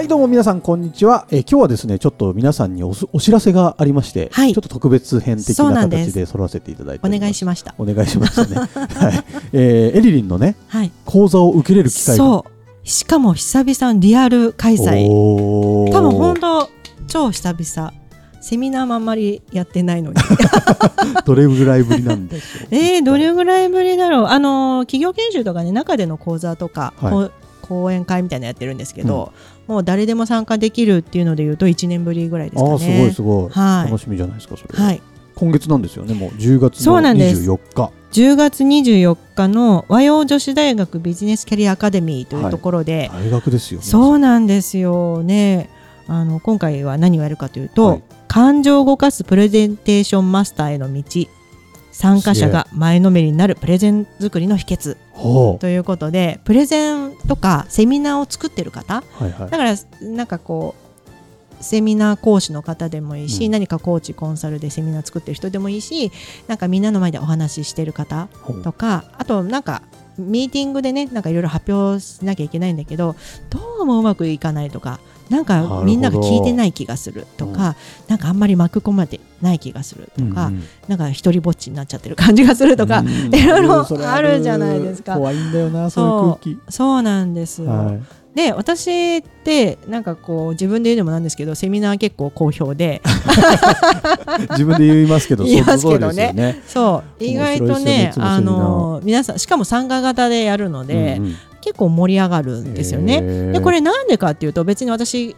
はいどうも皆さんこんにちは、えー今日はですねちょっと皆さんにお知らせがありまして、はいちょっと特別編的な形で揃わせていただいてお願いしました。お願いしましたね はい、えーエリリンのねはい。講座を受けれる機会がそう。しかも久々のリアル開催。多分本当超久々。セミナーもあんまりやってないのに。どれぐらいぶりなんでしょう？えー、どれぐらいぶりだろう。あのー企業研修とかね中での講座とか、はい講演会みたいなのやってるんですけど、もう誰でも参加できるっていうので言うと1年ぶりぐらいですかね。すごいすごい、はい。楽しみじゃないですかそれ、はい。今月なんですよねもう。10月のそうなんです。24日。10月24日の和洋女子大学ビジネスキャリアアカデミーというところで、大学ですよそうなんですよね。あの今回は何をやるかというと、はい。感情を動かすプレゼンテーションマスターへの道参加者が前のめりになるプレゼン作りの秘訣ほということでプレゼンとかセミナーを作ってる方うはいはい。だからなんかこうセミナー講師の方でもいいし、うん。何かコーチコンサルでセミナー作ってる人でもいいしなんかみんなの前でお話ししてる方とかあとなんかミーティングでねなんかいろいろ発表しなきゃいけないんだけどどうもうまくいかないとかなんかみんなが聞いてない気がするとか、なんかあんまり巻き込まれてない気がするとか、うんうん。なんか一人ぼっちになっちゃってる感じがするとか、うん。いろいろあるじゃないですか。怖いんだよなそそうそうなんですはい。で私ってなんかこう自分で言うのもなんですけどセミナー結構好評で。自分で言いますけど 言いますけどね。ね。そう。意外とねねあの皆さんしかも参加型でやるので、うんうん結構盛り上がるんですよね。でこれなんでかっていうと別に私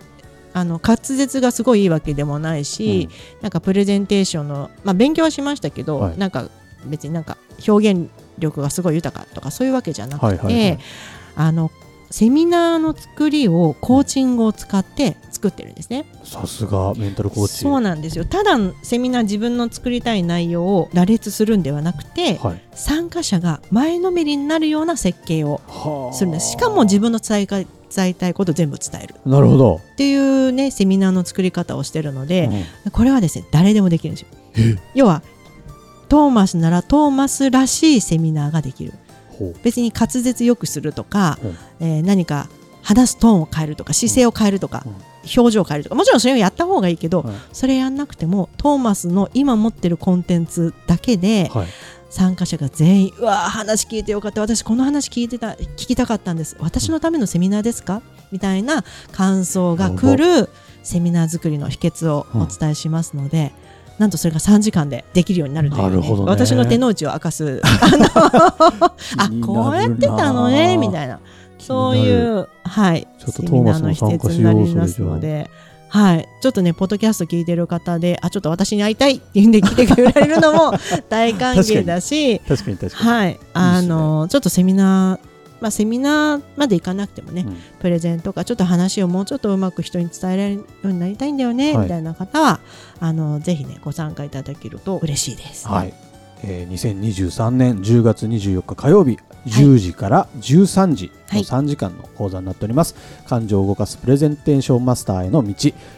あの滑舌がすごいいいわけでもないし、なんかプレゼンテーションの、まあ、勉強はしましたけど、はい。なんか別になんか表現力がすごい豊かとかそういうわけじゃなくて、はいはいはい。あのセミナーの作りをコーチングを使って作ってるんですね。さすがメンタルコーチ。そうなんですよ。ただセミナー自分の作りたい内容を羅列するんではなくてはい。参加者が前のめりになるような設計をはあするんです。しかも自分の伝えか伝えたいことを全部伝える。なるほど。っていうねセミナーの作り方をしてるので、うん。これはですね誰でもできるんですよ。え？要はトーマスならトーマスらしいセミナーができる別に滑舌よくするとか、う。んえー何か話すトーンを変えるとか姿勢を変えるとか、うん。表情を変えるとか。もちろんそれをやった方がいいけど、はいそれやんなくてもトーマスの今持ってるコンテンツだけではい。参加者が全員うわー話聞いてよかった。私この話聞いてた聞きたかったんです。私のためのセミナーですか？みたいな感想が来るセミナー作りの秘訣をお伝えしますので、なんとそれが3時間でできるようになるという、ね、なるほどね。私の手の内を明かす。あこうやってたのねみたいな。そういうはいちょっとセミナーの秘トーマスも参加訣になしようりますので。はい、ちょっとね、ポッドキャスト聞いてる方で、あ、ちょっと私に会いたいっていうんで来てくれるのも大歓迎だし、はい、あのちょっとセミナー、まあ、セミナーまで行かなくてもね、うん。プレゼンとかちょっと話をもうちょっとうまく人に伝えられるようになりたいんだよね、はい。みたいな方はあのぜひねご参加いただけると嬉しいです。はい、えー、2023年10月24日火曜日10時から13時のはい。3時間の講座になっております、感情を動かすプレゼンテーションマスターへの道、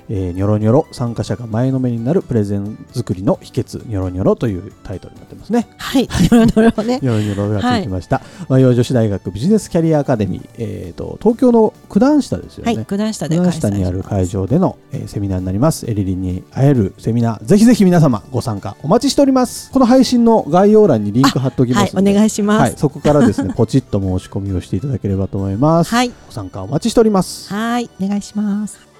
えー、ニョロニョロ。参加者が前のめりになるプレゼン作りの秘訣。ニョロニョロというタイトルになってますね。はい、いろいろね。ニョロニョロがついてきました、和洋女子大学ビジネスキャリアアカデミー、えー、と東京の九段下ですよね、はい、九段下で九段下にある会場での、えーセミナーになります。エリリンに会えるセミナー、ぜひぜひ皆様ご参加お待ちしております。この配信の概要欄にリンク貼っておきまはい、お願いします。はい。そこからですね、ポチッと申し込みをしていただければと思います。はい、ご参加お待ちしております。はい、お願いします。